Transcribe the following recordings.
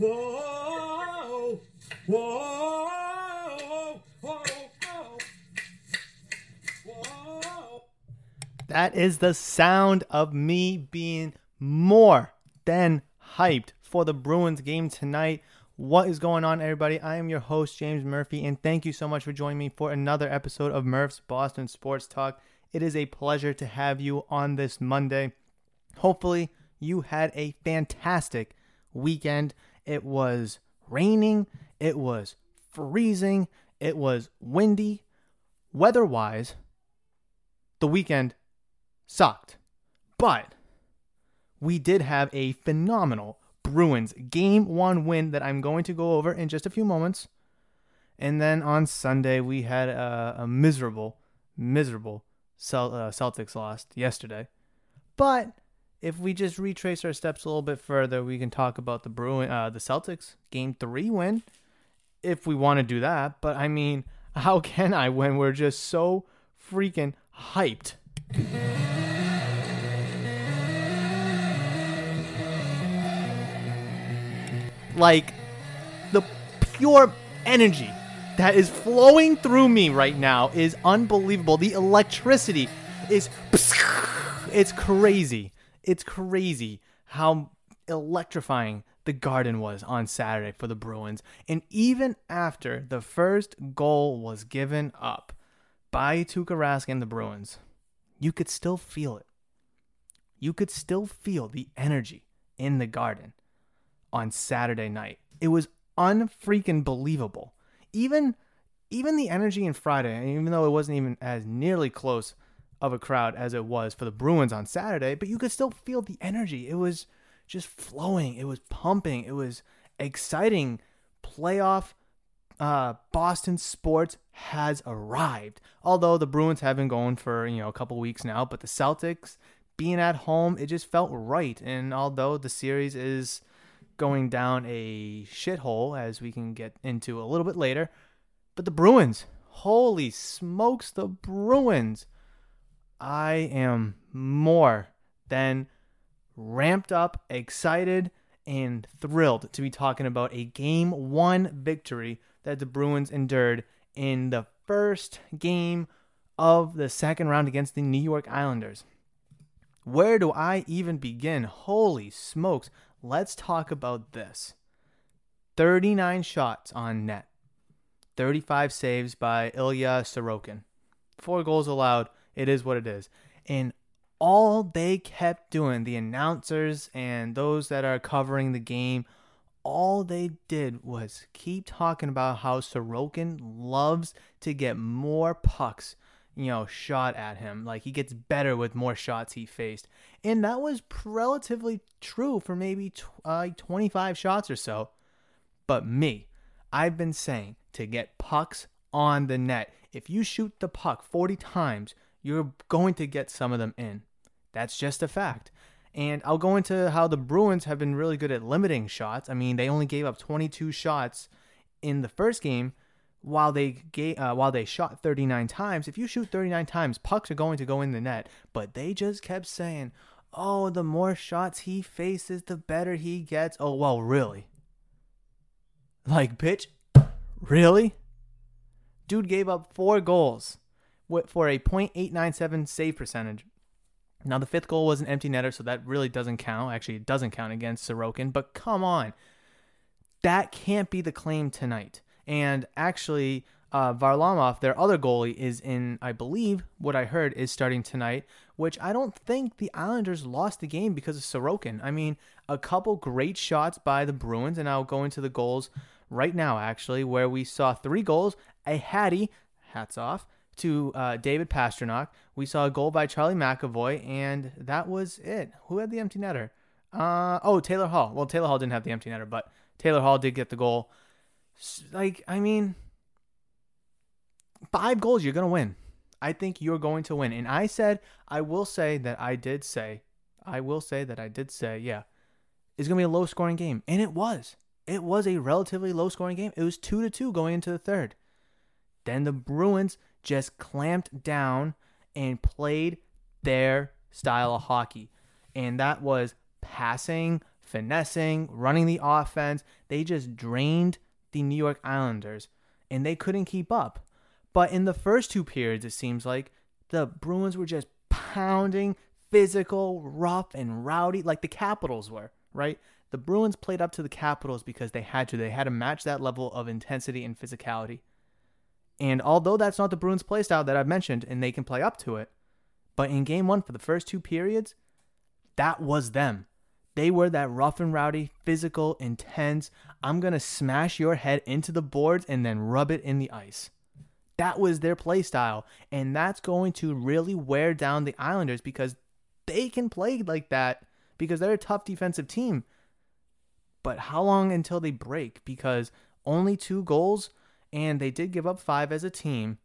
Whoa! Whoa! Whoa! Whoa! That is the sound of me being more than hyped for the Bruins game tonight. What is going on, everybody? I am your host, James Murphy, and thank you so much for joining me for another episode of Murph's Boston Sports Talk. It is a pleasure to have you on this Monday. Hopefully, you had a fantastic weekend. It was raining, it was freezing, it was windy. Weather wise, the weekend sucked. But we did have a phenomenal Bruins game one win that I'm going to go over in just a few moments. And then on Sunday, we had a, a miserable, miserable uh, Celtics lost yesterday. But if we just retrace our steps a little bit further, we can talk about the Bruin, uh, the Celtics game three win, if we want to do that. But I mean, how can I when we're just so freaking hyped? Like the pure energy that is flowing through me right now is unbelievable. The electricity is it's crazy. It's crazy how electrifying the garden was on Saturday for the Bruins. And even after the first goal was given up by Tuukka Rask and the Bruins, you could still feel it. You could still feel the energy in the garden on Saturday night. It was unfreaking believable. Even even the energy in Friday, even though it wasn't even as nearly close of a crowd as it was for the Bruins on Saturday, but you could still feel the energy. It was just flowing. It was pumping. It was exciting. Playoff uh, Boston sports has arrived. Although the Bruins have been going for you know a couple weeks now, but the Celtics being at home, it just felt right. And although the series is going down a shithole, as we can get into a little bit later, but the Bruins, holy smokes, the Bruins! I am more than ramped up, excited, and thrilled to be talking about a game one victory that the Bruins endured in the first game of the second round against the New York Islanders. Where do I even begin? Holy smokes. Let's talk about this 39 shots on net, 35 saves by Ilya Sorokin, four goals allowed. It is what it is. And all they kept doing, the announcers and those that are covering the game, all they did was keep talking about how Sorokin loves to get more pucks, you know, shot at him. Like he gets better with more shots he faced. And that was relatively true for maybe tw- uh, 25 shots or so. But me, I've been saying to get pucks on the net. If you shoot the puck 40 times, you're going to get some of them in. That's just a fact. And I'll go into how the Bruins have been really good at limiting shots. I mean, they only gave up 22 shots in the first game while they gave, uh, while they shot 39 times. If you shoot 39 times, pucks are going to go in the net. But they just kept saying, "Oh, the more shots he faces, the better he gets." Oh, well, really? Like, bitch, really? Dude gave up 4 goals for a .897 save percentage Now the fifth goal was an empty netter, so that really doesn't count. Actually, it doesn't count against Sorokin. But come on, that can't be the claim tonight. And actually, uh, Varlamov, their other goalie, is in, I believe, what I heard is starting tonight, which I don't think the Islanders lost the game because of Sorokin. I mean, a couple great shots by the Bruins, and I'll go into the goals right now, actually, where we saw three goals, a Hattie, hats off, to uh, David Pastrnak. We saw a goal by Charlie McAvoy, and that was it. Who had the empty netter? Uh, oh, Taylor Hall. Well, Taylor Hall didn't have the empty netter, but Taylor Hall did get the goal. Like, I mean, five goals, you're going to win. I think you're going to win. And I said, I will say that I did say, I will say that I did say, yeah, it's going to be a low scoring game. And it was. It was a relatively low scoring game. It was 2 to 2 going into the third. Then the Bruins just clamped down and played their style of hockey. And that was passing, finessing, running the offense. They just drained the New York Islanders and they couldn't keep up. But in the first two periods, it seems like the Bruins were just pounding, physical, rough, and rowdy, like the Capitals were, right? The Bruins played up to the Capitals because they had to. They had to match that level of intensity and physicality. And although that's not the Bruins playstyle that I've mentioned, and they can play up to it, but in game one for the first two periods, that was them. They were that rough and rowdy, physical, intense. I'm going to smash your head into the boards and then rub it in the ice. That was their play style. And that's going to really wear down the Islanders because they can play like that because they're a tough defensive team. But how long until they break? Because only two goals and they did give up five as a team.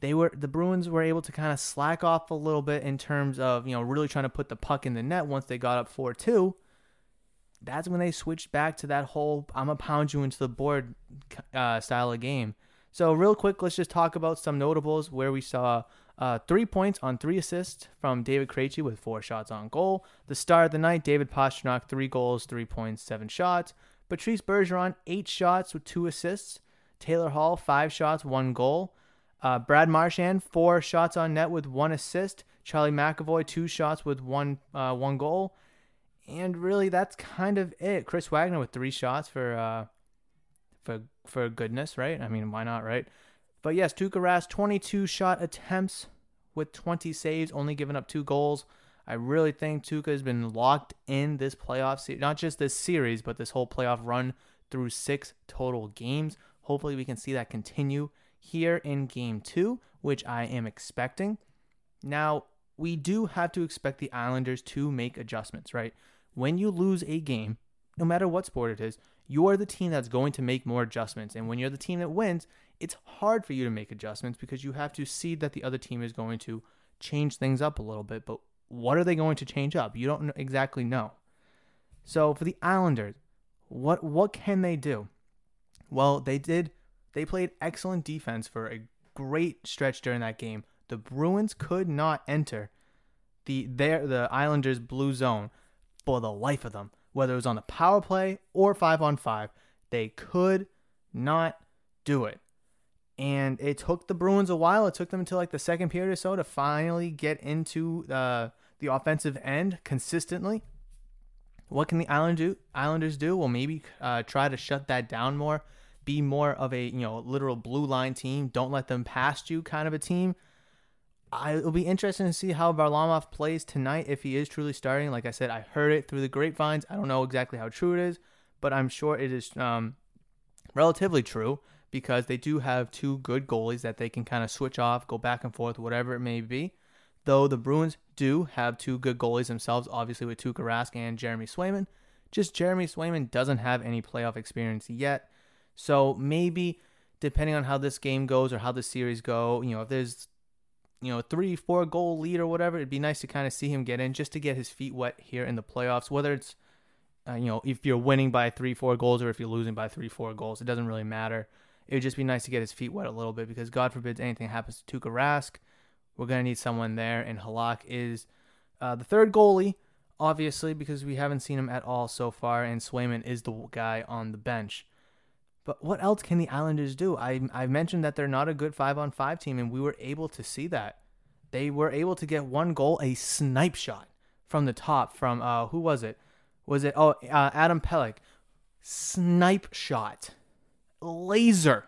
They were the Bruins were able to kind of slack off a little bit in terms of you know really trying to put the puck in the net once they got up four two. That's when they switched back to that whole "I'm gonna pound you into the board" uh, style of game. So real quick, let's just talk about some notables where we saw uh, three points on three assists from David Krejci with four shots on goal. The star of the night, David Pastrnak, three goals, three points, seven shots. Patrice Bergeron, eight shots with two assists. Taylor Hall, five shots, one goal. Uh, Brad Marchand, four shots on net with one assist. Charlie McAvoy, two shots with one uh, one goal. And really, that's kind of it. Chris Wagner with three shots for uh, for for goodness, right? I mean, why not, right? But yes, Tuukka Rask, 22 shot attempts with 20 saves, only giving up two goals. I really think Tuukka has been locked in this playoff series, not just this series, but this whole playoff run through six total games. Hopefully, we can see that continue here in game two, which I am expecting. Now, we do have to expect the Islanders to make adjustments, right? When you lose a game, no matter what sport it is, you are the team that's going to make more adjustments. And when you're the team that wins, it's hard for you to make adjustments because you have to see that the other team is going to change things up a little bit. But what are they going to change up? You don't exactly know. So for the Islanders, what what can they do? Well, they did. They played excellent defense for a great stretch during that game. The Bruins could not enter the their the Islanders blue zone for the life of them. Whether it was on the power play or five on five, they could not do it. And it took the Bruins a while. It took them until like the second period or so to finally get into uh, the offensive end consistently. What can the Island do? Islanders do? Well, maybe uh, try to shut that down more be more of a you know literal blue line team. Don't let them past you kind of a team. I, it'll be interesting to see how Varlamov plays tonight if he is truly starting. Like I said, I heard it through the grapevines. I don't know exactly how true it is, but I'm sure it is um, relatively true because they do have two good goalies that they can kind of switch off, go back and forth, whatever it may be. Though the Bruins do have two good goalies themselves, obviously with Tuukka Rask and Jeremy Swayman. Just Jeremy Swayman doesn't have any playoff experience yet. So maybe depending on how this game goes or how the series go, you know, if there's you know, three, four goal lead or whatever, it'd be nice to kind of see him get in just to get his feet wet here in the playoffs. Whether it's, uh, you know, if you're winning by three, four goals or if you're losing by three, four goals, it doesn't really matter. It would just be nice to get his feet wet a little bit because God forbid anything happens to Tuukka Rask, we're going to need someone there. And Halak is uh, the third goalie, obviously, because we haven't seen him at all so far. And Swayman is the guy on the bench. But what else can the Islanders do? I I mentioned that they're not a good five on five team, and we were able to see that. they were able to get one goal, a snipe shot from the top from uh who was it? Was it oh uh, Adam Pelech? Snipe shot, laser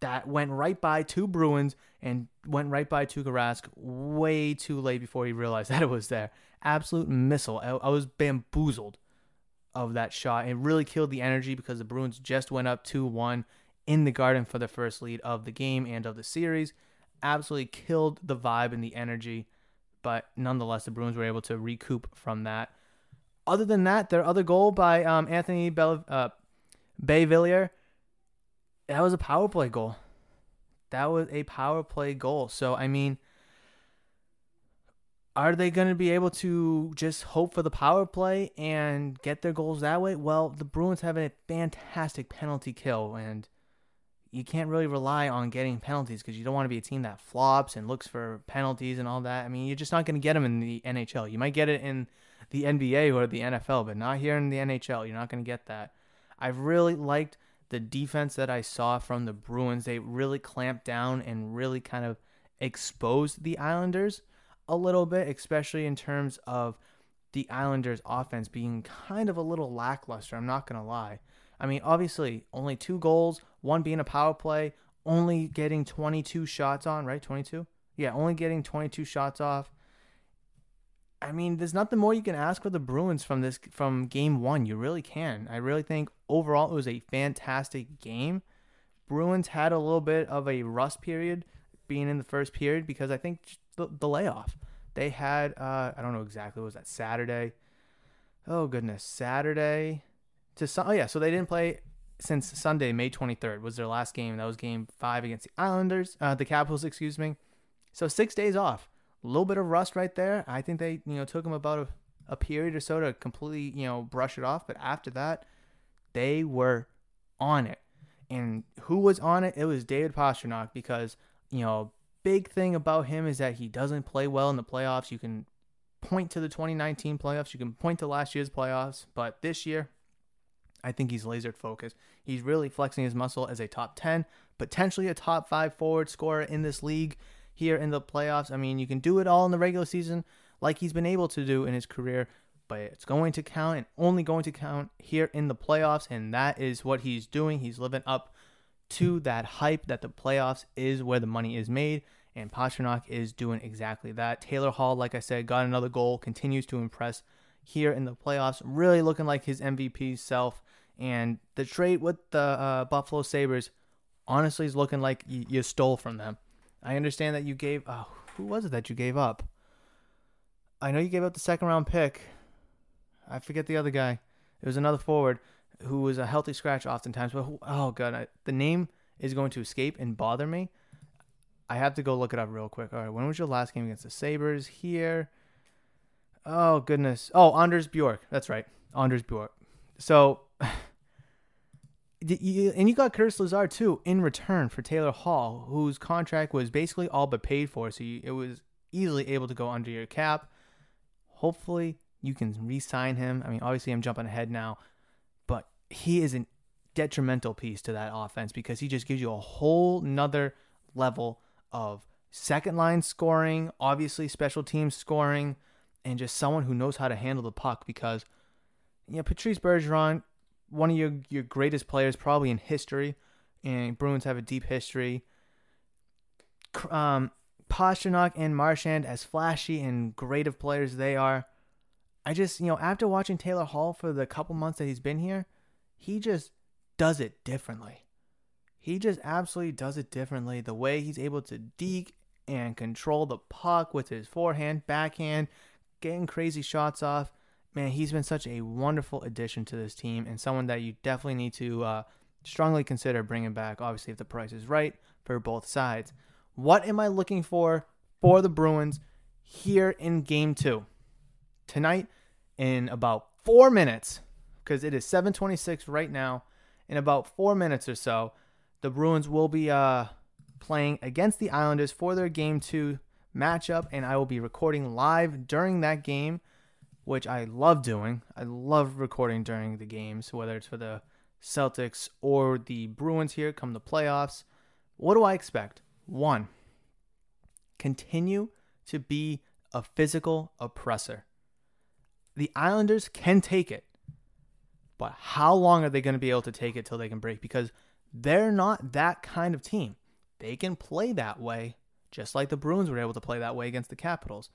that went right by two Bruins and went right by Tuukka Rask way too late before he realized that it was there. Absolute missile. I, I was bamboozled of that shot. It really killed the energy because the Bruins just went up 2 1 in the Garden for the first lead of the game and of the series. Absolutely killed the vibe and the energy, but nonetheless, the Bruins were able to recoup from that. Other than that, their other goal by um, Anthony Bell, uh, Beauvillier, that was a power play goal. That was a power play goal. So, I mean, are they going to be able to just hope for the power play and get their goals that way? Well, the Bruins have a fantastic penalty kill, and you can't really rely on getting penalties because you don't want to be a team that flops and looks for penalties and all that. I mean, you're just not going to get them in the NHL. You might get it in the NBA or the NFL, but not here in the NHL. You're not going to get that. I've really liked the defense that I saw from the Bruins. They really clamped down and really kind of exposed the Islanders a little bit, especially in terms of the Islanders' offense being kind of a little lackluster. I'm not going to lie. I mean, obviously, only two goals, one being a power play, only getting 22 shots on, right? 22? Yeah, only getting 22 shots off. I mean, there's nothing more you can ask for the Bruins from this from game 1. You really can. I really think overall it was a fantastic game. Bruins had a little bit of a rust period being in the first period because I think the, the layoff. They had uh, I don't know exactly was that Saturday. Oh goodness, Saturday to sun- oh yeah, so they didn't play since Sunday, May 23rd was their last game. That was game 5 against the Islanders, uh, the Capitals, excuse me. So 6 days off. A little bit of rust right there. I think they, you know, took them about a, a period or so to completely, you know, brush it off, but after that, they were on it. And who was on it? It was David Pastrnak because, you know, big thing about him is that he doesn't play well in the playoffs. You can point to the 2019 playoffs, you can point to last year's playoffs, but this year, I think he's laser focused. He's really flexing his muscle as a top 10, potentially a top 5 forward scorer in this league here in the playoffs. I mean, you can do it all in the regular season like he's been able to do in his career, but it's going to count and only going to count here in the playoffs, and that is what he's doing. He's living up to that hype that the playoffs is where the money is made, and Pastrnak is doing exactly that. Taylor Hall, like I said, got another goal, continues to impress here in the playoffs, really looking like his MVP self. And the trade with the uh, Buffalo Sabres, honestly, is looking like you, you stole from them. I understand that you gave. Oh, who was it that you gave up? I know you gave up the second round pick. I forget the other guy. It was another forward who was a healthy scratch oftentimes. But who, oh god, I, the name is going to escape and bother me. I have to go look it up real quick. All right, when was your last game against the Sabres? Here. Oh goodness. Oh, Anders Bjork. That's right, Anders Bjork. So and you got Curtis Lazar too in return for Taylor Hall, whose contract was basically all but paid for, so you, it was easily able to go under your cap. Hopefully, you can re-sign him. I mean, obviously, I'm jumping ahead now, but he is a detrimental piece to that offense because he just gives you a whole nother level of second line scoring, obviously special teams scoring, and just someone who knows how to handle the puck because you know Patrice Bergeron one of your your greatest players probably in history, and Bruins have a deep history. Um, Pastrnak and Marchand, as flashy and great of players they are, I just you know after watching Taylor Hall for the couple months that he's been here, he just does it differently. He just absolutely does it differently. The way he's able to deke and control the puck with his forehand, backhand, getting crazy shots off man, he's been such a wonderful addition to this team and someone that you definitely need to uh, strongly consider bringing back, obviously, if the price is right for both sides. What am I looking for for the Bruins here in game two? Tonight, in about four minutes, because it is 726 right now, in about four minutes or so, the Bruins will be uh, playing against the Islanders for their game two matchup, and I will be recording live during that game which I love doing. I love recording during the games, whether it's for the Celtics or the Bruins here come the playoffs. What do I expect? One, continue to be a physical oppressor. The Islanders can take it, but how long are they going to be able to take it till they can break? Because they're not that kind of team. They can play that way, just like the Bruins were able to play that way against the Capitals.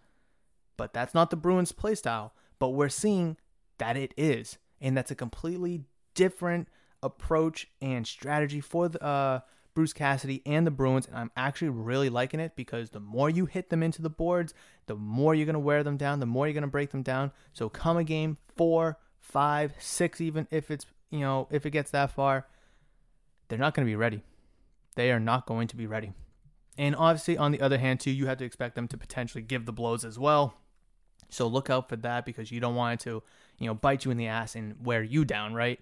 But that's not the Bruins' play style. But we're seeing that it is. And that's a completely different approach and strategy for the, uh, Bruce Cassidy and the Bruins. And I'm actually really liking it because the more you hit them into the boards, the more you're going to wear them down, the more you're going to break them down. So come a game four, five, six, even if it's, you know, if it gets that far, they're not going to be ready. They are not going to be ready. And obviously, on the other hand, too, you have to expect them to potentially give the blows as well. So look out for that because you don't want it to, you know, bite you in the ass and wear you down, right?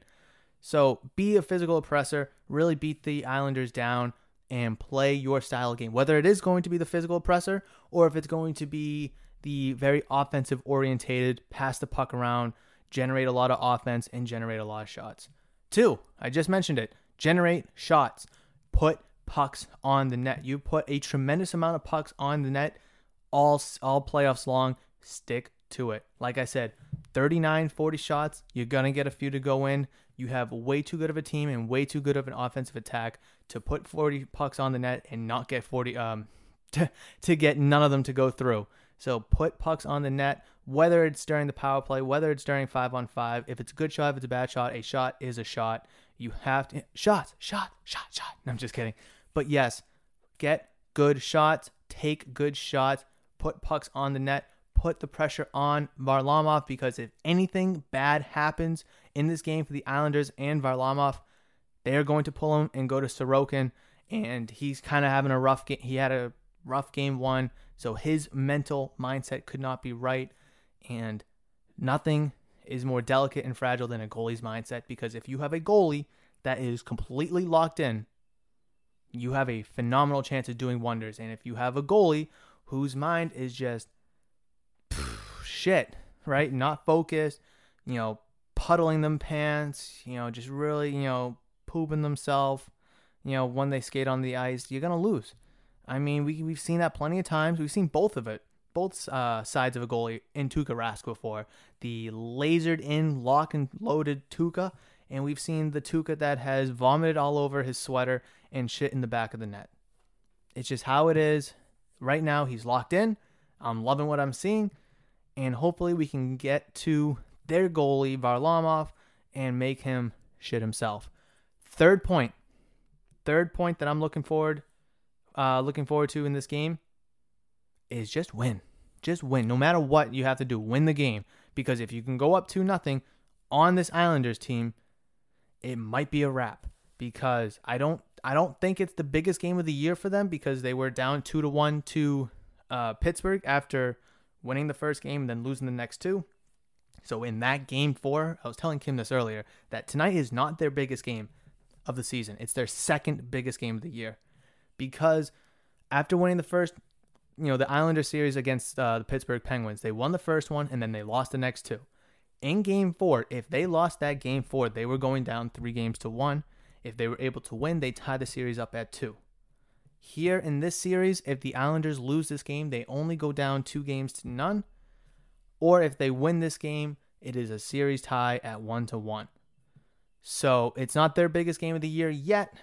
So be a physical oppressor, really beat the Islanders down and play your style of game. Whether it is going to be the physical oppressor or if it's going to be the very offensive orientated, pass the puck around, generate a lot of offense and generate a lot of shots. Two, I just mentioned it. Generate shots. Put pucks on the net. You put a tremendous amount of pucks on the net all all playoffs long. Stick to it. Like I said, 39, 40 shots, you're going to get a few to go in. You have way too good of a team and way too good of an offensive attack to put 40 pucks on the net and not get 40 um to, to get none of them to go through. So put pucks on the net, whether it's during the power play, whether it's during five on five. If it's a good shot, if it's a bad shot, a shot is a shot. You have to shots, shot, shot, shot. No, I'm just kidding. But yes, get good shots, take good shots, put pucks on the net, put the pressure on Varlamov because if anything bad happens in this game for the Islanders and Varlamov, they are going to pull him and go to Sorokin. And he's kind of having a rough game. He had a rough game one, so his mental mindset could not be right. And nothing is more delicate and fragile than a goalie's mindset because if you have a goalie that is completely locked in, you have a phenomenal chance of doing wonders. And if you have a goalie whose mind is just shit, right? Not focused, you know, puddling them pants, you know, just really, you know, pooping themselves, you know, when they skate on the ice, you're going to lose. I mean, we, we've seen that plenty of times. We've seen both of it, both uh, sides of a goalie in Tuukka Rask before. The lasered in, lock and loaded Tuukka, and we've seen the Tuukka that has vomited all over his sweater and shit in the back of the net. It's just how it is. Right now, he's locked in. I'm loving what I'm seeing, and hopefully, we can get to their goalie, Varlamov, and make him shit himself. Third. Third point that I'm looking forward uh, looking forward to in this game is just win. Just win. No matter what you have to do, win the game. Because if you can go up to nothing on this Islanders team, it might be a wrap. Because I don't I don't think it's the biggest game of the year for them because they were down two to one to uh, Pittsburgh after winning the first game and then losing the next two. So in that game four, I was telling Kim this earlier that tonight is not their biggest game of the season. It's their second biggest game of the year because after winning the first, you know, the Islander series against uh, the Pittsburgh Penguins, they won the first one and then they lost the next two. In game four, if they lost that game four, they were going down three games to one. If they were able to win, they tie the series up at two. Here in this series, if the Islanders lose this game, they only go down two games to none. Or if they win this game, it is a series tie at one to one. So it's not their biggest game of the year yet,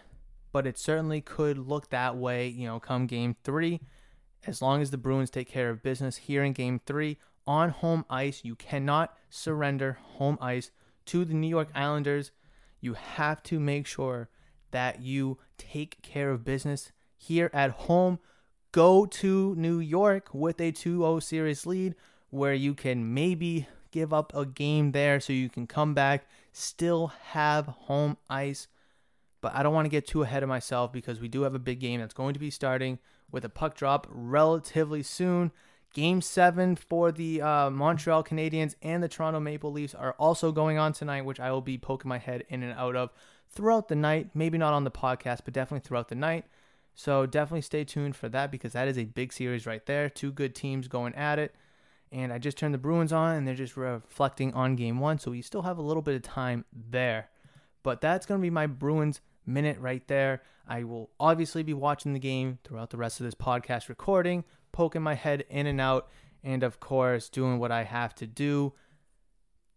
but it certainly could look that way, you know, come game three. As long as the Bruins take care of business here in game three on home ice, you cannot surrender home ice to the New York Islanders. You have to make sure that you take care of business here at home. Go to New York with a 2 0 series lead where you can maybe give up a game there so you can come back, still have home ice but I don't want to get too ahead of myself because we do have a big game that's going to be starting with a puck drop relatively soon. Game seven for the uh, Montreal Canadiens and the Toronto Maple Leafs are also going on tonight, which I will be poking my head in and out of throughout the night. Maybe not on the podcast, but definitely throughout the night. So definitely stay tuned for that because that is a big series right there. Two good teams going at it. And I just turned the Bruins on and they're just reflecting on game one. So we still have a little bit of time there. But that's going to be my Bruins minute right there. I will obviously be watching the game throughout the rest of this podcast recording, poking my head in and out, and of course, doing what I have to do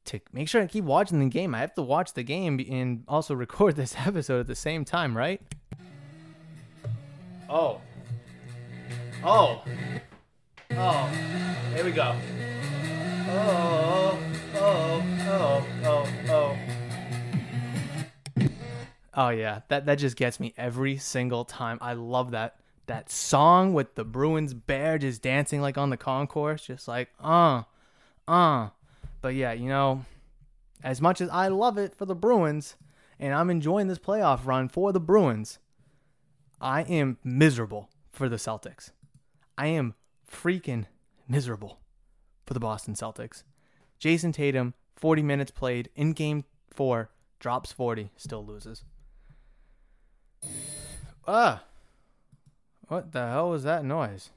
to make sure I keep watching the game. I have to watch the game and also record this episode at the same time, right? Oh. Oh. Oh. Here we go. Oh. Oh. Oh. Oh. Oh. Oh yeah, that that just gets me every single time. I love that that song with the Bruins bear just dancing like on the concourse, just like uh, uh. But yeah, you know, as much as I love it for the Bruins, and I'm enjoying this playoff run for the Bruins, I am miserable for the Celtics. I am freaking miserable for the Boston Celtics. Jayson Tatum, 40 minutes played in game four, drops 40, still loses. Ah. What the hell was that noise?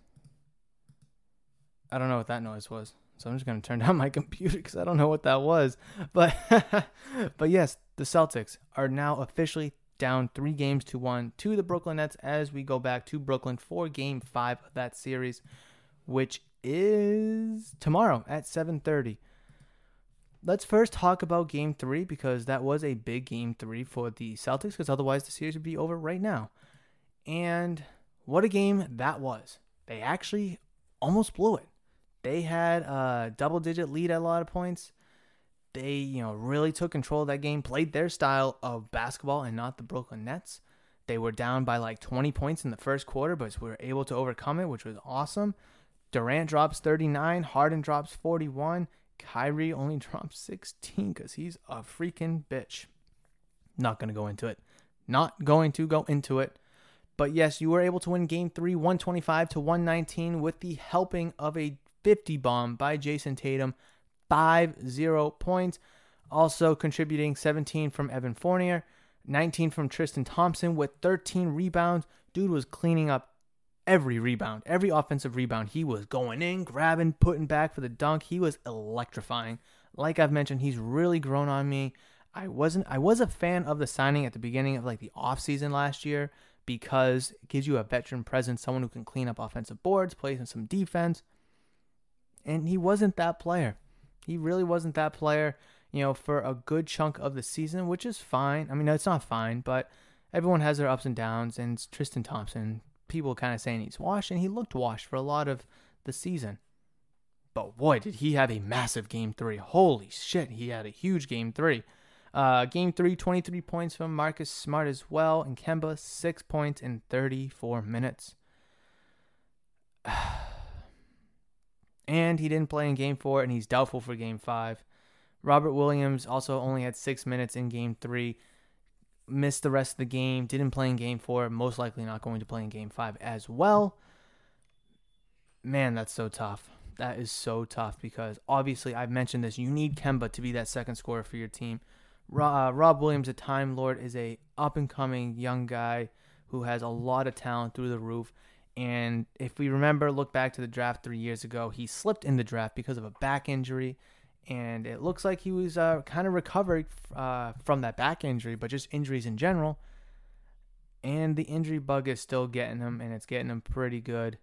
I don't know what that noise was. So I'm just going to turn down my computer cuz I don't know what that was. But but yes, the Celtics are now officially down 3 games to 1 to the Brooklyn Nets as we go back to Brooklyn for game 5 of that series which is tomorrow at 7:30. Let's first talk about game 3 because that was a big game 3 for the Celtics because otherwise the series would be over right now. And what a game that was. They actually almost blew it. They had a double digit lead at a lot of points. They, you know, really took control of that game, played their style of basketball and not the Brooklyn Nets. They were down by like 20 points in the first quarter, but we were able to overcome it, which was awesome. Durant drops 39, Harden drops 41, Kyrie only drops 16 because he's a freaking bitch. Not going to go into it. Not going to go into it. But yes, you were able to win game three, 125 to 119, with the helping of a 50 bomb by Jayson Tatum, 5 0 points. Also contributing 17 from Evan Fournier, 19 from Tristan Thompson with 13 rebounds. Dude was cleaning up every rebound, every offensive rebound. He was going in, grabbing, putting back for the dunk. He was electrifying. Like I've mentioned, he's really grown on me. I wasn't I was a fan of the signing at the beginning of like the offseason last year because it gives you a veteran presence, someone who can clean up offensive boards, play some defense. And he wasn't that player. He really wasn't that player, you know, for a good chunk of the season, which is fine. I mean, it's not fine, but everyone has their ups and downs. And Tristan Thompson, people kind of saying he's washed, and he looked washed for a lot of the season. But boy, did he have a massive game three. Holy shit, he had a huge game three. Uh, game three, 23 points from Marcus Smart as well, and Kemba, 6 points in 34 minutes. and he didn't play in game four, and he's doubtful for game five. Robert Williams also only had 6 minutes in game three, missed the rest of the game, didn't play in game four, most likely not going to play in game five as well. Man, that's so tough. That is so tough because obviously I've mentioned this. You need Kemba to be that second scorer for your team. Uh, Rob Williams, a Time Lord, is a up and coming young guy who has a lot of talent through the roof. And if we remember, look back to the draft three years ago, he slipped in the draft because of a back injury. And it looks like he was uh, kind of recovered uh, from that back injury, but just injuries in general. And the injury bug is still getting him, and it's getting him pretty good.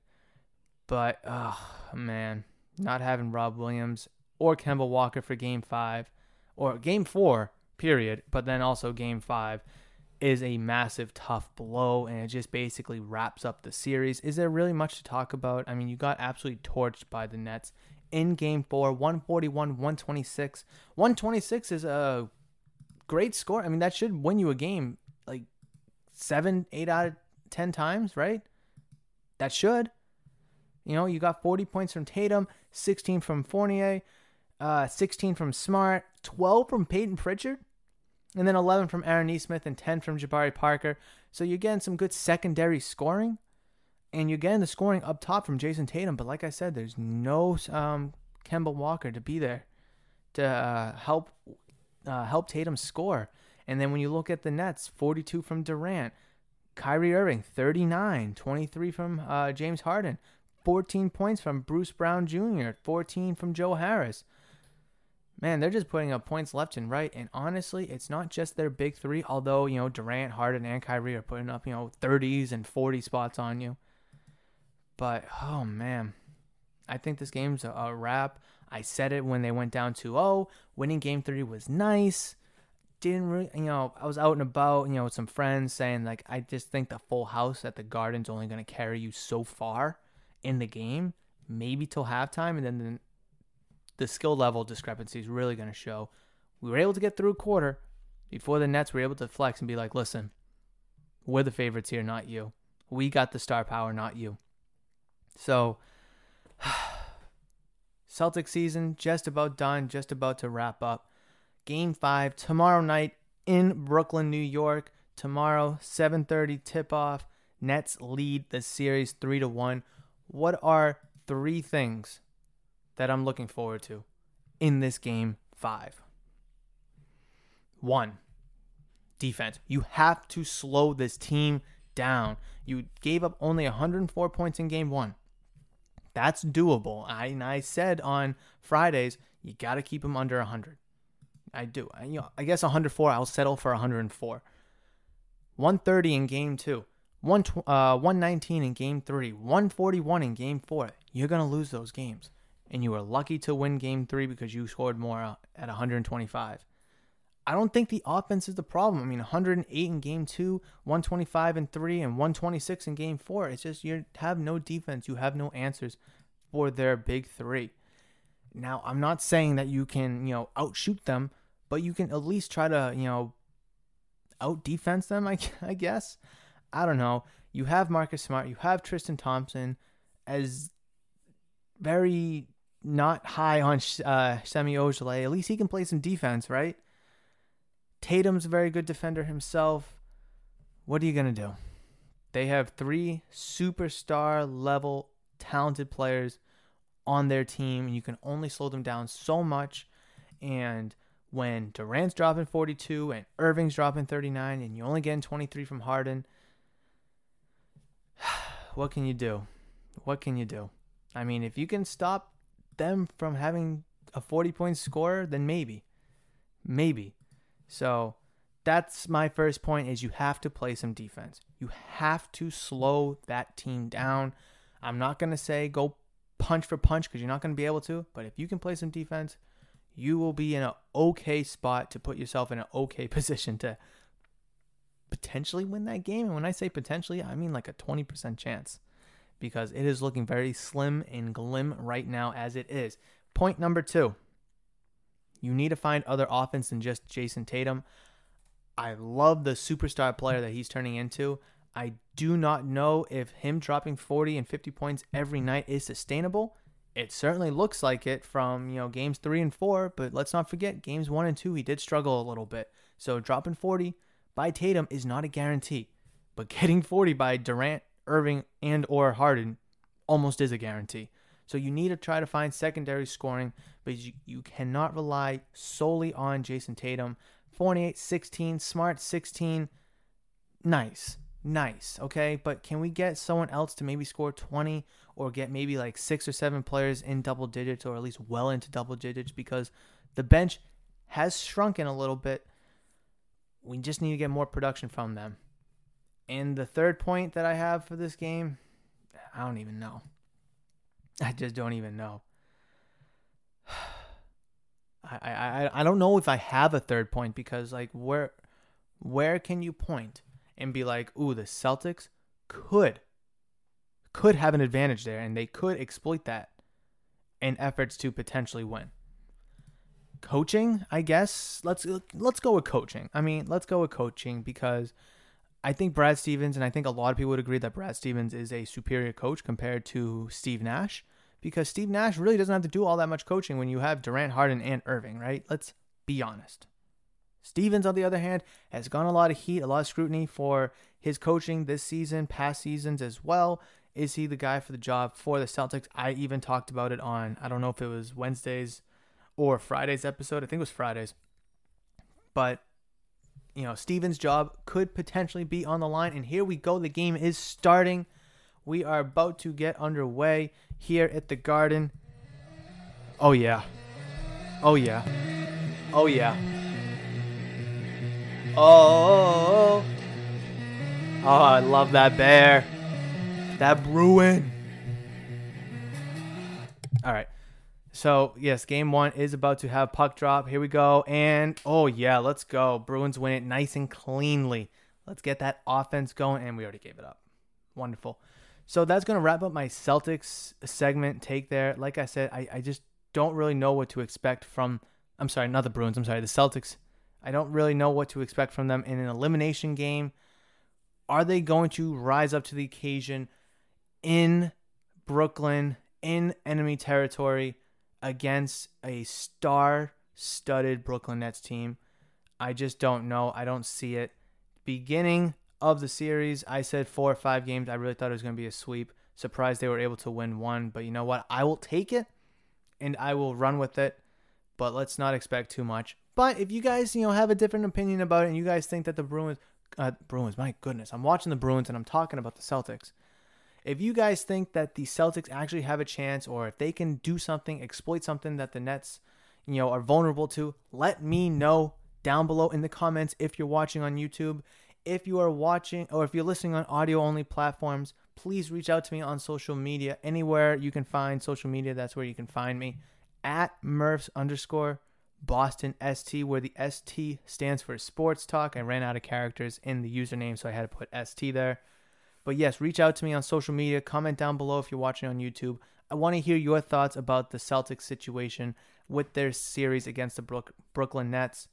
But, oh, man, not having Rob Williams or Kemba Walker for game five or game four period. But then also game five is a massive tough blow and it just basically wraps up the series. Is there really much to talk about? I mean, you got absolutely torched by the Nets in game four, 141, 126. 126 is a great score. I mean, that should win you a game like seven, eight out of 10 times, right? That should. You know, you got 40 points from Tatum, 16 from Fournier, uh, 16 from Smart, 12 from Payton Pritchard and then 11 from Aaron Nesmith and 10 from Jabari Parker. So you're getting some good secondary scoring, and you're getting the scoring up top from Jayson Tatum. But like I said, there's no um, Kemba Walker to be there to uh, help uh, help Tatum score. And then when you look at the Nets, 42 from Durant, Kyrie Irving 39, 23 from uh, James Harden, 14 points from Bruce Brown Jr., 14 from Joe Harris man, they're just putting up points left and right. And honestly, it's not just their big three, although, you know, Durant, Harden, and Kyrie are putting up, you know, 30s and 40 spots on you. But oh man, I think this game's a, a wrap. I said it when they went down 2-0. Winning game three was nice. Didn't really, you know, I was out and about, you know, with some friends saying like I just think the full house at the Garden's only going to carry you so far in the game, maybe till halftime, and then the, the skill level discrepancy is really going to show. We were able to get through a quarter before the Nets were able to flex and be like, listen, we're the favorites here, not you. We got the star power, not you. So, Celtic season just about done, just about to wrap up. Game 5 tomorrow night in Brooklyn, New York. Tomorrow 7:30 tip-off. Nets lead the series 3 to 1. What are three things that I'm looking forward to in this game 5? 1. Defense. You have to slow this team down. You gave up only 104 points in game 1. That's doable. I and I said on Fridays, you got to keep them under 100. I do. I, you know, I guess 104. I'll settle for 104. 130 in game two. One, uh, 119 in game three. 141 in game four. You're gonna lose those games, and you were lucky to win game three because you scored more uh, at 125. I don't think the offense is the problem. I mean, 108 in game two, 125 in three, and 126 in game four. It's just you have no defense. You have no answers for their big three. Now, I'm not saying that you can, you know, outshoot them, but you can at least try to, you know, out defense them, I, I guess. I don't know. You have Marcus Smart, you have Tristan Thompson as very not high on uh, Semi Ojeleye. At least he can play some defense, right? Tatum's a very good defender himself. What are you going to do? They have three superstar level talented players on their team, and you can only slow them down so much. And when Durant's dropping 42 and Irving's dropping 39, and you only getting 23 from Harden, what can you do? What can you do? I mean, if you can stop them from having a 40 point score, then maybe. Maybe. So that's my first point is you have to play some defense. You have to slow that team down. I'm not going to say go punch for punch because you're not going to be able to, but if you can play some defense, you will be in an okay spot to put yourself in an okay position to potentially win that game. And when I say potentially, I mean like a 20% chance because it is looking very slim and glim right now as it is. Point number two you need to find other offense than just Jayson Tatum. I love the superstar player that he's turning into. I do not know if him dropping 40 and 50 points every night is sustainable. It certainly looks like it from, you know, games 3 and 4, but let's not forget games 1 and 2 he did struggle a little bit. So dropping 40 by Tatum is not a guarantee, but getting 40 by Durant, Irving, and or Harden almost is a guarantee. So you need to try to find secondary scoring, but you, you cannot rely solely on Jayson Tatum. 48, 16, Smart 16. Nice. Nice. Okay. But can we get someone else to maybe score 20 or get maybe like six or seven players in double digits or at least well into double digits because the bench has shrunken a little bit. We just need to get more production from them. And the third point that I have for this game, I don't even know. I just don't even know. I, I I don't know if I have a third point because like where where can you point and be like, ooh, the Celtics could could have an advantage there and they could exploit that in efforts to potentially win. Coaching, I guess. Let's let's go with coaching. I mean, let's go with coaching because I think Brad Stevens, and I think a lot of people would agree that Brad Stevens is a superior coach compared to Steve Nash because Steve Nash really doesn't have to do all that much coaching when you have Durant, Harden, and Irving, right? Let's be honest. Stevens, on the other hand, has gotten a lot of heat, a lot of scrutiny for his coaching this season, past seasons as well. Is he the guy for the job for the Celtics? I even talked about it on, I don't know if it was Wednesday's or Friday's episode. I think it was Friday's. But you know, Stevens' job could potentially be on the line. And here we go. The game is starting. We are about to get underway here at the Garden. Oh, yeah. Oh, yeah. Oh, yeah. Oh, oh, I love that bear. That Bruin. All right. So, yes, game one is about to have puck drop. Here we go. And, oh, yeah, let's go. Bruins win it nice and cleanly. Let's get that offense going. And we already gave it up. Wonderful. So, that's to wrap up my Celtics segment take there. Like I said, I, I just don't really know what to expect from, I'm sorry, not the Bruins. I'm sorry, the Celtics. I don't really know what to expect from them in an elimination game. Are they going to rise up to the occasion in Brooklyn, in enemy territory? Against a star studded Brooklyn Nets team. I just don't know. I don't see it. Beginning of the series, I said four or five games. I really thought it was going to be a sweep. Surprised they were able to win one. But you know what? I will take it and I will run with it. But let's not expect too much. But if you guys, you know, have a different opinion about it and you guys think that the Bruins, uh, Bruins, my goodness, I'm watching the Bruins and I'm talking about the Celtics. If you guys think that the Celtics actually have a chance or if they can do something, exploit something that the Nets, you know, are vulnerable to, let me know down below in the comments if you're watching on YouTube. If you are watching or if you're listening on audio only platforms, please reach out to me on social media. Anywhere you can find social media, that's where you can find me. At Murphs underscore Boston ST, where the ST stands for Sports Talk. I ran out of characters in the username, so I had to put ST there. But yes, reach out to me on social media. Comment down below if you're watching on YouTube. I want to hear your thoughts about the Celtics situation with their series against the Brook- Brooklyn Nets.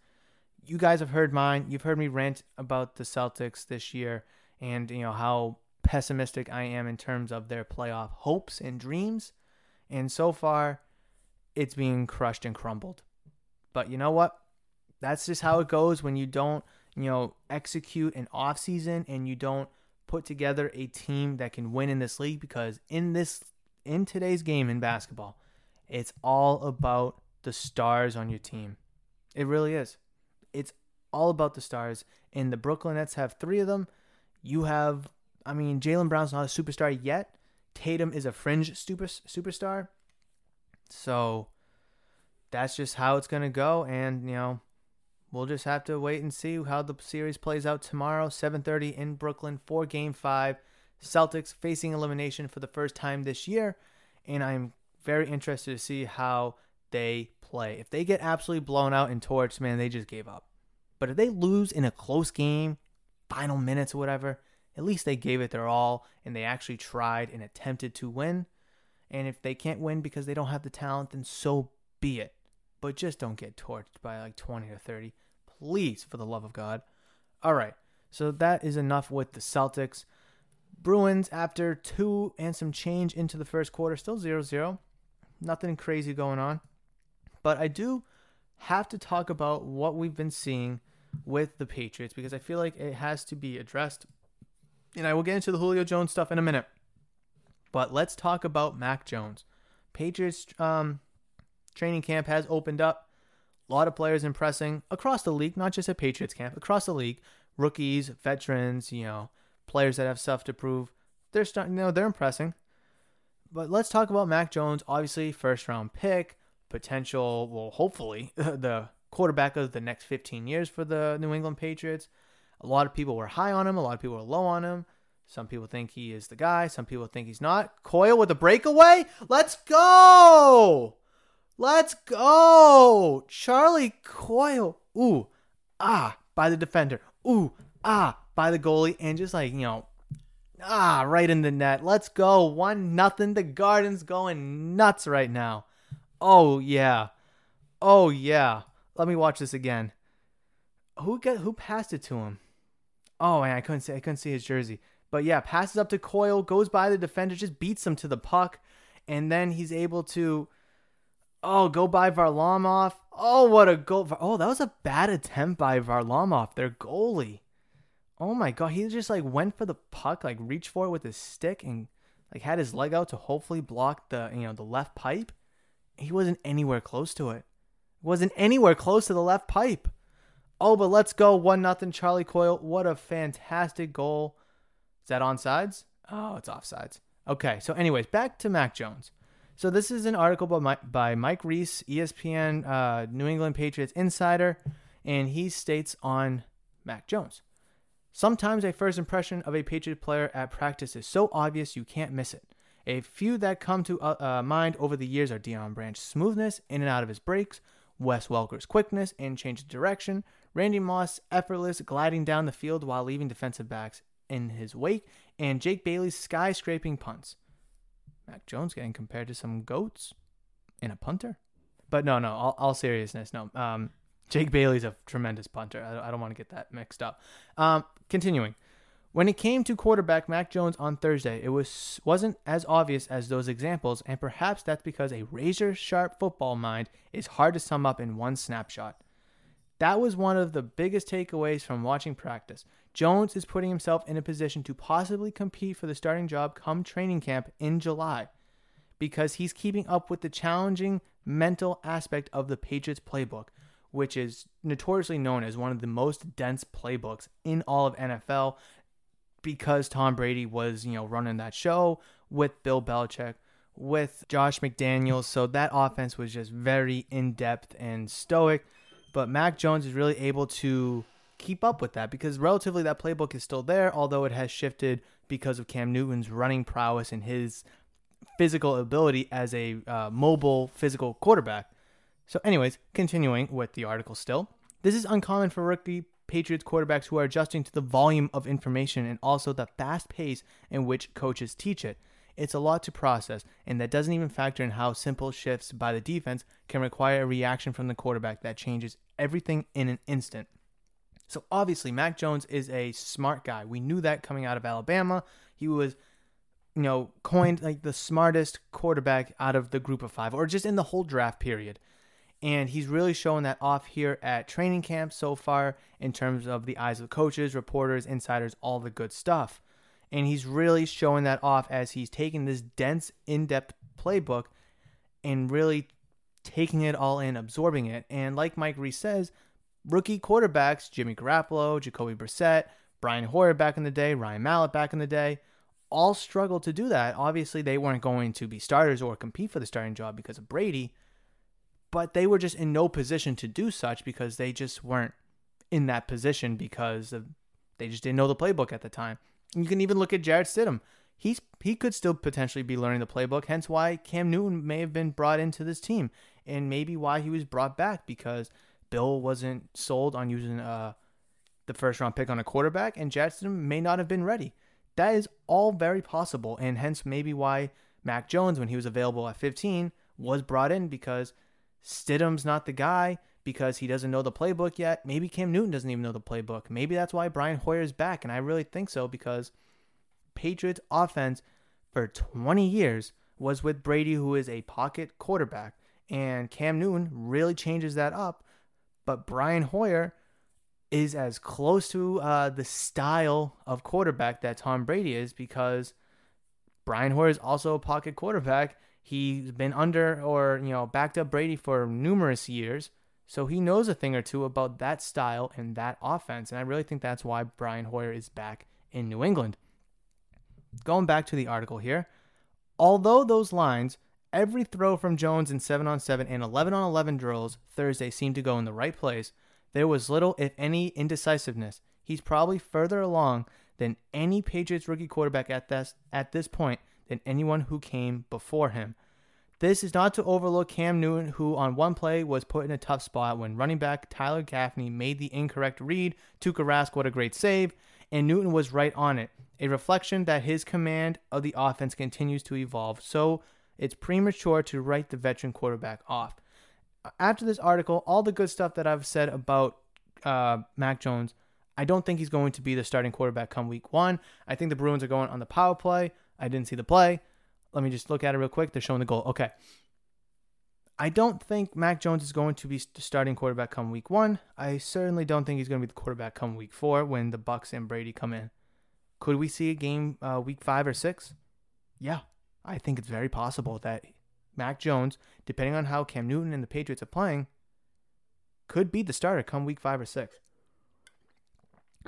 You guys have heard mine. You've heard me rant about the Celtics this year and you know how pessimistic I am in terms of their playoff hopes and dreams. And so far, it's being crushed and crumbled. But you know what? That's just how it goes when you don't, you know, execute an off season and you don't put together a team that can win in this league because in this in today's game in basketball, it's all about the stars on your team. It really is. It's all about the stars. And the Brooklyn Nets have three of them. You have, I mean, Jaylen Brown's not a superstar yet. Tatum is a fringe super, superstar. So that's just how it's going to go. And, you know, we'll just have to wait and see how the series plays out tomorrow 7.30 in brooklyn for game five. Celtics facing elimination for the first time this year and i'm very interested to see how they play. If they get absolutely blown out and torched man they just gave up. But if they lose in a close game final minutes or whatever at least they gave it their all and they actually tried and attempted to win. And if they can't win because they don't have the talent then so be it but just don't get torched by like 20 or 30. Please, for the love of God. All right, so that is enough with the Celtics. Bruins, after two and some change into the first quarter, still 0 0. Nothing crazy going on. But I do have to talk about what we've been seeing with the Patriots because I feel like it has to be addressed. And I will get into the Julio Jones stuff in a minute. But let's talk about Mac Jones. Patriots um, training camp has opened up. A lot of players impressing across the league, not just at Patriots camp, across the league. Rookies, veterans, you know, players that have stuff to prove. They're starting, you know, they're impressing. But let's talk about Mac Jones. Obviously, first round pick, potential, well, hopefully, the quarterback of the next 15 years for the New England Patriots. A lot of people were high on him, a lot of people were low on him. Some people think he is the guy, some people think he's not. Coyle with a breakaway? Let's go! Let's go! Charlie Coyle. Ooh, ah, by the defender. Ooh, ah, by the goalie. And just like, you know, ah, right in the net. Let's go. One nothing. The Garden's going nuts right now. Oh, yeah. Oh, yeah. Let me watch this again. Who got who passed it to him? Oh man, I couldn't see I couldn't see his jersey. But yeah, passes up to Coyle, goes by the defender, just beats him to the puck, and then he's able to Oh, go by Varlamov. Oh, what a goal. Oh, that was a bad attempt by Varlamov, their goalie. Oh my god, he just like went for the puck, like reached for it with his stick and like had his leg out to hopefully block the, you know, the left pipe. He wasn't anywhere close to it. Wasn't anywhere close to the left pipe. Oh, but let's go. One nothing Charlie Coyle. What a fantastic goal. Is that on sides? Oh, it's offsides. Okay, so anyways, back to Mac Jones. So this is an article by Mike, by Mike Reiss, ESPN uh, New England Patriots insider, and he states on Mac Jones. Sometimes a first impression of a Patriot player at practice is so obvious you can't miss it. A few that come to uh, uh, mind over the years are Deion Branch's smoothness in and out of his breaks, Wes Welker's quickness and change of direction, Randy Moss' effortless gliding down the field while leaving defensive backs in his wake, and Jake Bailey's skyscraping punts. Mac Jones getting compared to some goats in a punter? But no, no, all, all seriousness, no. Um, Jake Bailey's a tremendous punter. I, I don't want to get that mixed up. Um, continuing. When it came to quarterback Mac Jones on Thursday, it was wasn't as obvious as those examples, and perhaps that's because a razor sharp football mind is hard to sum up in one snapshot. That was one of the biggest takeaways from watching practice. Jones is putting himself in a position to possibly compete for the starting job come training camp in July because he's keeping up with the challenging mental aspect of the Patriots playbook, which is notoriously known as one of the most dense playbooks in all of NFL because Tom Brady was, you know, running that show with Bill Belichick, with Josh McDaniels. So that offense was just very in depth and stoic. But Mac Jones is really able to keep up with that because relatively that playbook is still there, although it has shifted because of Cam Newton's running prowess and his physical ability as a uh, mobile physical quarterback. So, anyways, continuing with the article still. This is uncommon for rookie Patriots quarterbacks who are adjusting to the volume of information and also the fast pace in which coaches teach it. It's a lot to process, and that doesn't even factor in how simple shifts by the defense can require a reaction from the quarterback that changes everything in an instant. So obviously, Mac Jones is a smart guy. We knew that coming out of Alabama. He was, you know, coined like the smartest quarterback out of the group of five, or just in the whole draft period. And he's really showing that off here at training camp so far in terms of the eyes of coaches, reporters, insiders, all the good stuff. And he's really showing that off as he's taking this dense, in depth playbook and really taking it all in, absorbing it. And like Mike Reiss says, rookie quarterbacks, Jimmy Garoppolo, Jacoby Brissett, Brian Hoyer back in the day, Ryan Mallett back in the day, all struggled to do that. Obviously, they weren't going to be starters or compete for the starting job because of Brady but they were just in no position to do such because they just weren't in that position because of, they just didn't know the playbook at the time. You can even look at Jarrett Stidham. He's he could still potentially be learning the playbook, hence why Cam Newton may have been brought into this team, and maybe why he was brought back because Bill wasn't sold on using uh, the first round pick on a quarterback, and Stidham may not have been ready. That is all very possible, and hence maybe why Mac Jones, when he was available at 15, was brought in because Stidham's not the guy because he doesn't know the playbook yet. Maybe Cam Newton doesn't even know the playbook. Maybe that's why Brian Hoyer's back. And I really think so because Patriots offense for 20 years was with Brady, who is a pocket quarterback. And Cam Newton really changes that up. But Brian Hoyer is as close to uh, the style of quarterback that Tom Brady is because Brian Hoyer is also a pocket quarterback He's been under or, you know, backed up Brady for numerous years. So he knows a thing or two about that style and that offense. And I really think that's why Brian Hoyer is back in New England. Going back to the article here, although those lines, every throw from Jones in 7 on 7 and 11 on 11 drills Thursday seemed to go in the right place, there was little, if any, indecisiveness. He's probably further along than any Patriots rookie quarterback at this, at this point than anyone who came before him. This is not to overlook Cam Newton, who on one play was put in a tough spot when running back Tyler Gaffney made the incorrect read. Tuukka Rask, what a great save, and Newton was right on it. A reflection that his command of the offense continues to evolve, so it's premature to write the veteran quarterback off. After this article, all the good stuff that I've said about uh, Mac Jones, I don't think he's going to be the starting quarterback come week one. I think the Bruins are going on the power play. I didn't see the play. Let me just look at it real quick. They're showing the goal. Okay. I don't think Mac Jones is going to be starting quarterback come week one. I certainly don't think he's going to be the quarterback come week four when the Bucks and Brady come in. Could we see a game uh, week five or six? Yeah, I think it's very possible that Mac Jones, depending on how Cam Newton and the Patriots are playing, could be the starter come week five or six.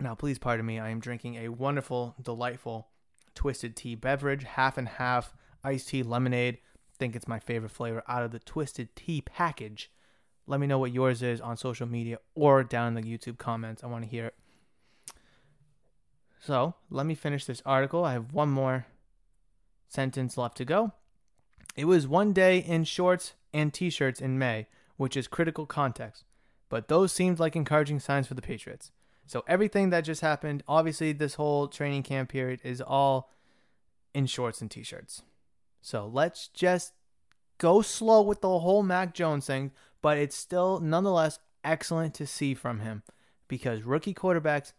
Now, please pardon me. I am drinking a wonderful, delightful twisted tea beverage, half and half iced tea lemonade. think it's my favorite flavor out of the twisted tea package. Let me know what yours is on social media or down in the YouTube comments. I want to hear it. So, let me finish this article. I have one more sentence left to go. It was one day in shorts and t shirts in May, which is critical context, but those seemed like encouraging signs for the Patriots. So everything that just happened, obviously, this whole training camp period is all in shorts and t shirts. So let's just go slow with the whole Mac Jones thing, but it's still nonetheless excellent to see from him because rookie quarterbacks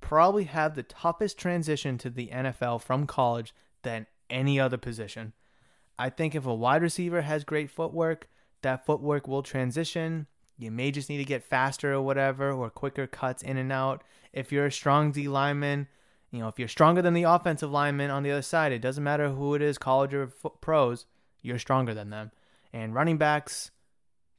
probably have the toughest transition to the NFL from college than any other position. I think if a wide receiver has great footwork, that footwork will transition. You may just need to get faster or whatever, or quicker cuts in and out. If you're a strong D lineman, you know, if you're stronger than the offensive lineman on the other side, it doesn't matter who it is, college or pros, you're stronger than them. And running backs,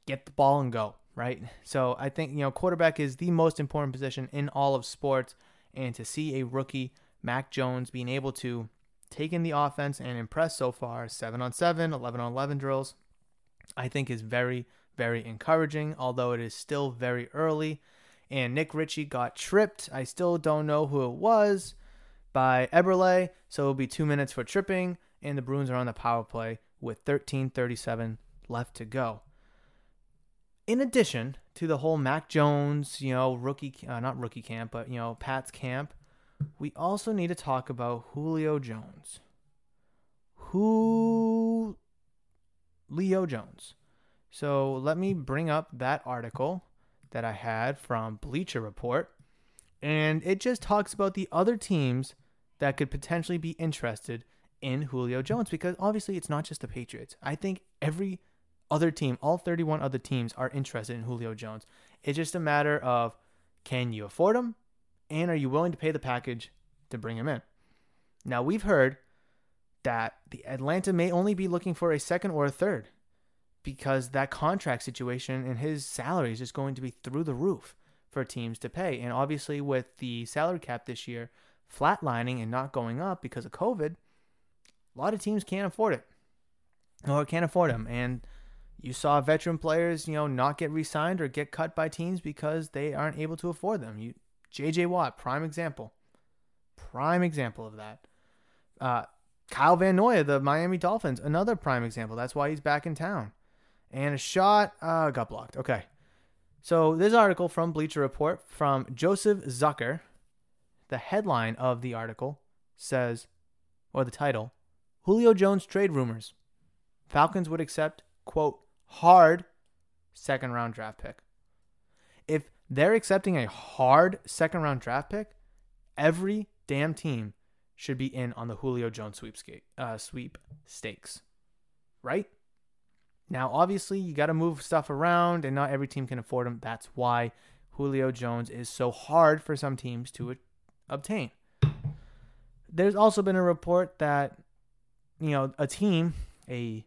get the ball and go, right? So I think, you know, quarterback is the most important position in all of sports. And to see a rookie, Mac Jones, being able to take in the offense and impressed so far 7 on 7, 11 on 11 drills, I think is very, very encouraging, although it is still very early. And Nick Ritchie got tripped. I still don't know who it was by Eberle, so it'll be two minutes for tripping, and the Bruins are on the power play with 13:37 left to go. In addition to the whole Mac Jones, you know, rookie, uh, not rookie camp, but you know, Pat's camp, we also need to talk about Julio Jones. Who Leo Jones. So let me bring up that article that I had from Bleacher Report. And it just talks about the other teams that could potentially be interested in Julio Jones because obviously it's not just the Patriots. I think every other team, all 31 other teams, are interested in Julio Jones. It's just a matter of can you afford him and are you willing to pay the package to bring him in? Now, we've heard that the Atlanta may only be looking for a second or a third because that contract situation and his salary is just going to be through the roof for teams to pay. And obviously, with the salary cap this year flatlining and not going up because of COVID, a lot of teams can't afford it or can't afford him. And you saw veteran players, you know, not get re-signed or get cut by teams because they aren't able to afford them. You, J.J. Watt, prime example, prime example of that. Uh, Kyle Van Noy, the Miami Dolphins, another prime example. That's why he's back in town. And a shot uh, got blocked. Okay. So this article from Bleacher Report from Joseph Zucker, the headline of the article says, or the title, Julio Jones trade rumors. Falcons would accept, quote, hard second round draft pick. If they're accepting a hard second round draft pick, every damn team should be in on the Julio Jones sweepskate, uh, sweepstakes, right? Now, obviously, you got to move stuff around, and not every team can afford him. That's why Julio Jones is so hard for some teams to obtain. There's also been a report that, you know, a team, a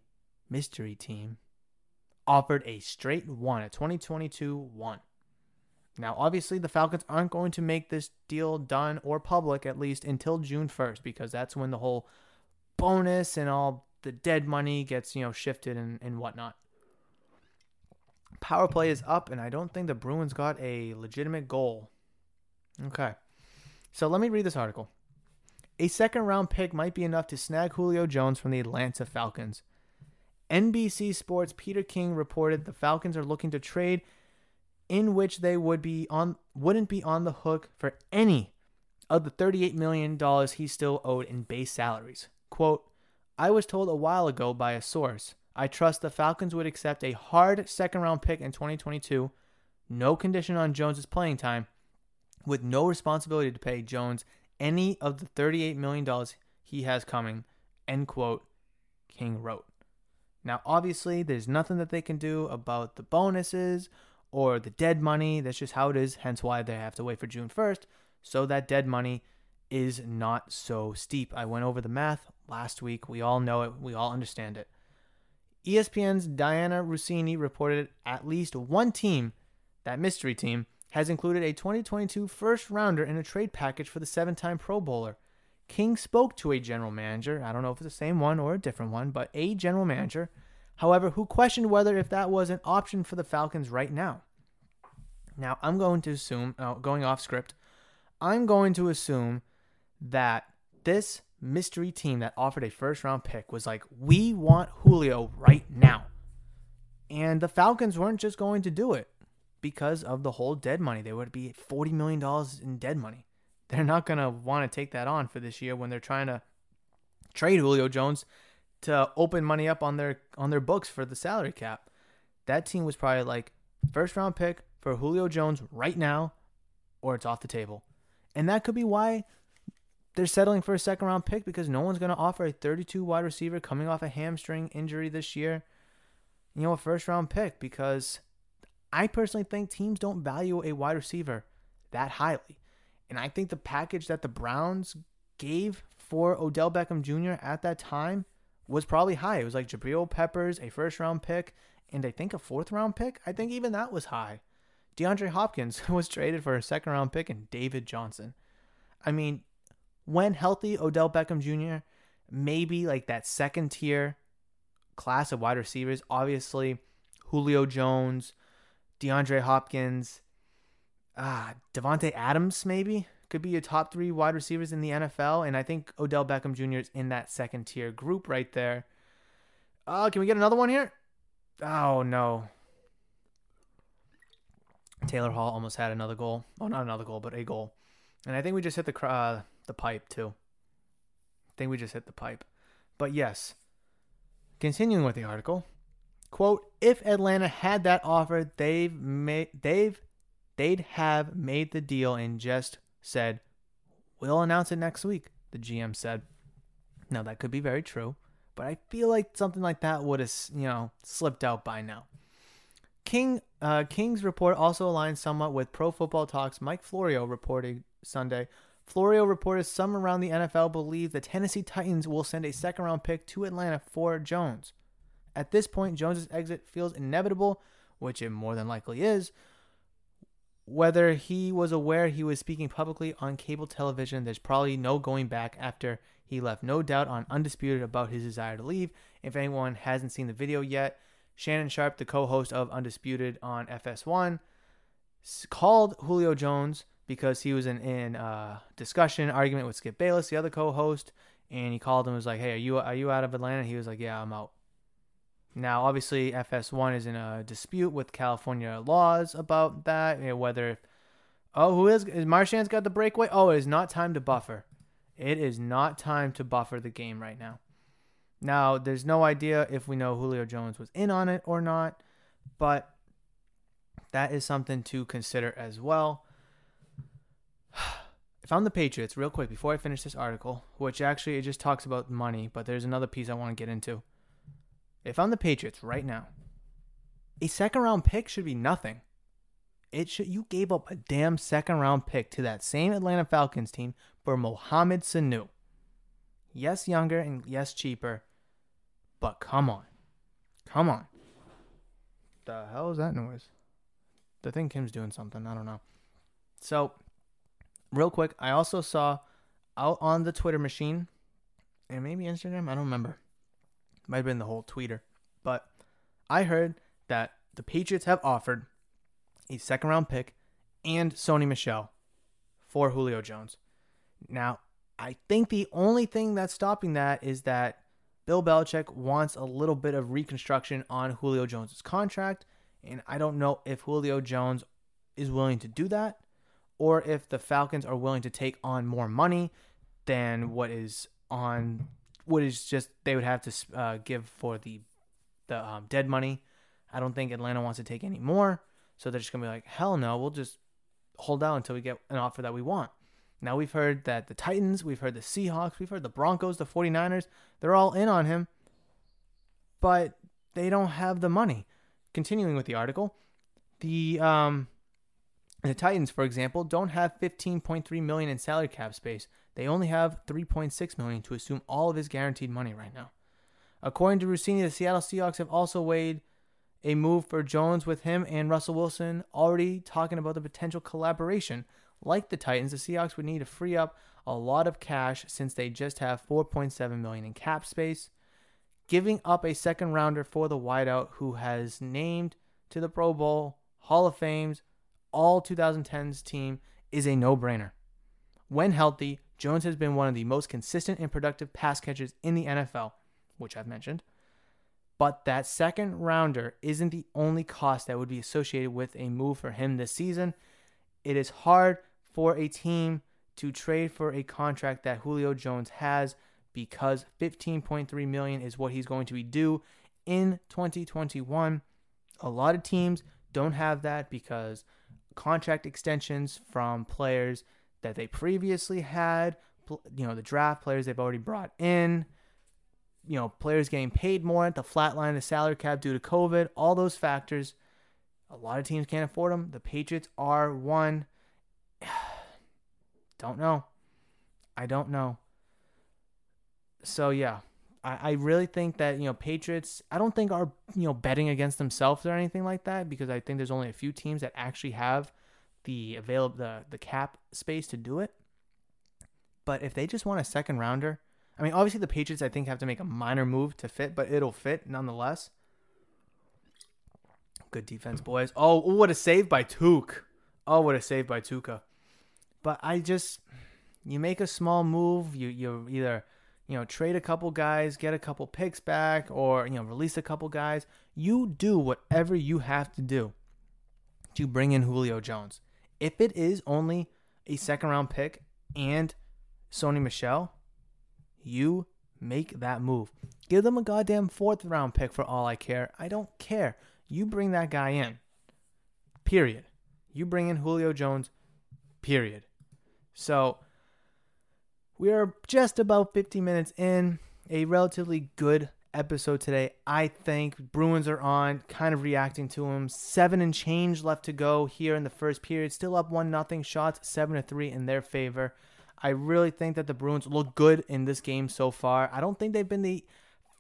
mystery team, offered a straight one, a 2022 one. Now, obviously, the Falcons aren't going to make this deal done or public at least until June 1st because that's when the whole bonus and all the dead money gets, you know, shifted and, and whatnot. Power play is up, and I don't think the Bruins got a legitimate goal. Okay. So let me read this article. A second round pick might be enough to snag Julio Jones from the Atlanta Falcons. NBC Sports Peter King reported the Falcons are looking to trade in which they would be on wouldn't be on the hook for any of the $38 million he still owed in base salaries. Quote, I was told a while ago by a source I trust the Falcons would accept a hard second round pick in 2022, no condition on Jones's playing time, with no responsibility to pay Jones any of the $38 million he has coming, end quote, King wrote. Now, obviously, there's nothing that they can do about the bonuses or the dead money. That's just how it is, hence why they have to wait for June 1st. So that dead money is not so steep. I went over the math last week. We all know it, we all understand it. ESPN's Dianna Russini reported at least one team, that mystery team, has included a 2022 first rounder in a trade package for the seven time Pro Bowler. King spoke to a general manager, I don't know if it's the same one or a different one, but a general manager however, who questioned whether if that was an option for the Falcons right now. Now, I'm going to assume, uh, going off script, I'm going to assume that this mystery team that offered a first round pick was like, we want Julio right now. And the Falcons weren't just going to do it because of the whole dead money. They would be $40 million in dead money. They're not going to want to take that on for this year when they're trying to trade Julio Jones to open money up on their on their books for the salary cap. That team was probably like first round pick for Julio Jones right now or it's off the table. And that could be why they're settling for a second round pick because no one's going to offer a 32 wide receiver coming off a hamstring injury this year, you know, a first round pick because I personally think teams don't value a wide receiver that highly. And I think the package that the Browns gave for Odell Beckham Jr. at that time was probably high. It was like Jabril Peppers, a first round pick, and I think a fourth round pick. I think even that was high. DeAndre Hopkins was traded for a second round pick and David Johnson. I mean, when healthy, Odell Beckham Jr., maybe like that second tier class of wide receivers. Obviously, Julio Jones, DeAndre Hopkins, ah, Davante Adams, maybe could be your top three wide receivers in the NFL. And I think Odell Beckham Jr. is in that second tier group right there. Oh, can we get another one here? Oh, no. Taylor Hall almost had another goal. Oh, not another goal, but a goal. And I think we just hit the uh, the pipe too. I think we just hit the pipe. But yes, continuing with the article, quote: If Atlanta had that offer, they've made they've they'd have made the deal in just said, "We'll announce it next week." The GM said. Now that could be very true, but I feel like something like that would have you know slipped out by now. King uh, King's report also aligns somewhat with Pro Football Talks Mike Florio reporting Sunday. Florio reported some around the NFL believe the Tennessee Titans will send a second round pick to Atlanta for Jones. At this point, Jones's exit feels inevitable, which it more than likely is. Whether he was aware he was speaking publicly on cable television, there's probably no going back after he left no doubt on Undisputed about his desire to leave. If anyone hasn't seen the video yet, Shannon Sharpe, the co host of Undisputed on FS1, called Julio Jones because he was in, in uh, discussion, argument with Skip Bayless, the other co host, and he called him and was like, Hey, are you, are you out of Atlanta? He was like, Yeah, I'm out. Now, obviously, FS1 is in a dispute with California laws about that, you know, whether, oh, who is, is Marchand's got the breakaway? Oh, it is not time to buffer. It is not time to buffer the game right now. Now, there's no idea if we know Julio Jones was in on it or not, but that is something to consider as well. If I'm the Patriots, real quick, before I finish this article, which actually it just talks about money, but there's another piece I want to get into. If I'm the Patriots right now, a second round pick should be nothing. It should you gave up a damn second round pick to that same Atlanta Falcons team for Mohamed Sanu. Yes, younger and yes, cheaper, but come on. Come on. The hell is that noise? The thing Kim's doing something. I don't know. So, real quick, I also saw out on the Twitter machine, and maybe Instagram, I don't remember. Might have been the whole tweeter. But I heard that the Patriots have offered a second round pick and Sony Michel for Julio Jones. Now, I think the only thing that's stopping that is that Bill Belichick wants a little bit of reconstruction on Julio Jones' contract, and I don't know if Julio Jones is willing to do that or if the Falcons are willing to take on more money than what is on what is just they would have to uh, give for the the um, dead money. I don't think Atlanta wants to take any more, so they're just gonna be like, hell no, we'll just hold out until we get an offer that we want. Now we've heard that the Titans, we've heard the Seahawks, we've heard the Broncos, the 49ers, they're all in on him, but they don't have the money. Continuing with the article, the um the Titans, for example, don't have 15.3 million in salary cap space. They only have 3.6 million to assume all of his guaranteed money right now. According to Russini, the Seattle Seahawks have also weighed a move for Jones with him and Russell Wilson already talking about the potential collaboration like the Titans, the Seahawks would need to free up a lot of cash since they just have 4.7 million in cap space. Giving up a second rounder for the wideout who has named to the Pro Bowl, Hall of Fame's, all 2010s team is a no-brainer. When healthy, Jones has been one of the most consistent and productive pass catchers in the NFL, which I've mentioned. But that second rounder isn't the only cost that would be associated with a move for him this season. It is hard for a team to trade for a contract that Julio Jones has because 15.3 million is what he's going to be due in 2021. A lot of teams don't have that because contract extensions from players that they previously had, you know, the draft players they've already brought in, you know, players getting paid more at the flat line of the salary cap due to COVID, all those factors. A lot of teams can't afford them. The Patriots are one. don't know. I don't know. So yeah, I, I really think that you know Patriots. I don't think are you know betting against themselves or anything like that because I think there's only a few teams that actually have the available the the cap space to do it. But if they just want a second rounder, I mean, obviously the Patriots I think have to make a minor move to fit, but it'll fit nonetheless. Good defense, boys. Oh, what a save by Tuke. Oh, what a save by Tuukka. But I just, you make a small move. You you either you know trade a couple guys, get a couple picks back, or you know release a couple guys. You do whatever you have to do to bring in Julio Jones. If it is only a second round pick and Sony Michel, you make that move. Give them a goddamn fourth round pick for all I care. I don't care. You bring that guy in. Period. You bring in Julio Jones. Period. So we are just about 50 minutes in. A relatively good episode today. I think Bruins are on, kind of reacting to them. Seven and change left to go here in the first period. Still up one nothing. Shots seven to three in their favor. I really think that the Bruins look good in this game so far. I don't think they've been the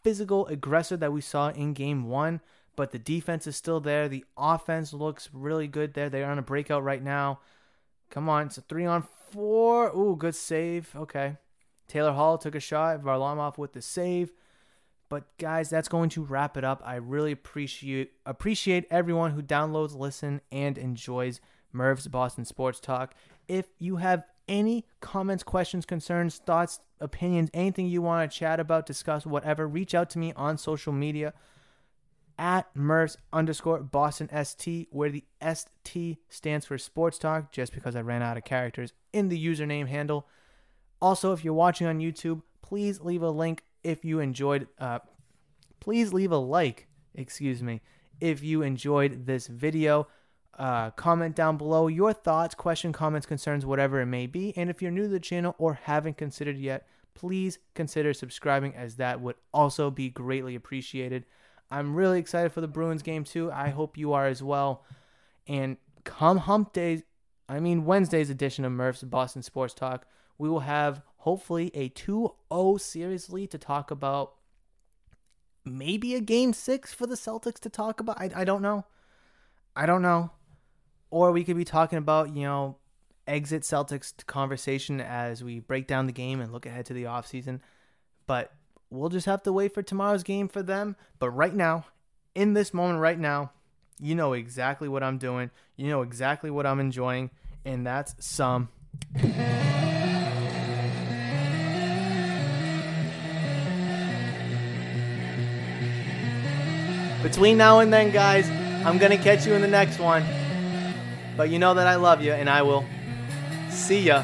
physical aggressor that we saw in game one, but the defense is still there. The offense looks really good there. They're on a breakout right now. Come on, it's a three on four. Ooh, good save. Okay. Taylor Hall took a shot. Varlamov with the save. But guys, that's going to wrap it up. I really appreciate appreciate everyone who downloads, listen, and enjoys Murph's Boston Sports Talk. If you have any comments, questions, concerns, thoughts, opinions, anything you want to chat about, discuss, whatever, reach out to me on social media at Murphs underscore Boston ST, where the ST stands for Sports Talk, just because I ran out of characters in the username handle. Also, if you're watching on YouTube, please leave a link if you enjoyed. Uh, please leave a like, excuse me, if you enjoyed this video. Uh, comment down below your thoughts, question, comments, concerns, whatever it may be. And if you're new to the channel or haven't considered yet, please consider subscribing as that would also be greatly appreciated. I'm really excited for the Bruins game too. I hope you are as well. And come hump days, I mean Wednesday's edition of Murph's Boston Sports Talk, we will have hopefully a 2-0 series lead to talk about. Maybe a game six for the Celtics to talk about. I, I don't know. I don't know. Or we could be talking about, you know, exit Celtics conversation as we break down the game and look ahead to the offseason. But we'll just have to wait for tomorrow's game for them. But right now, in this moment right now, you know exactly what I'm doing. You know exactly what I'm enjoying. And that's some. Between now and then, guys, I'm going to catch you in the next one. But you know that I love you, and I will see ya.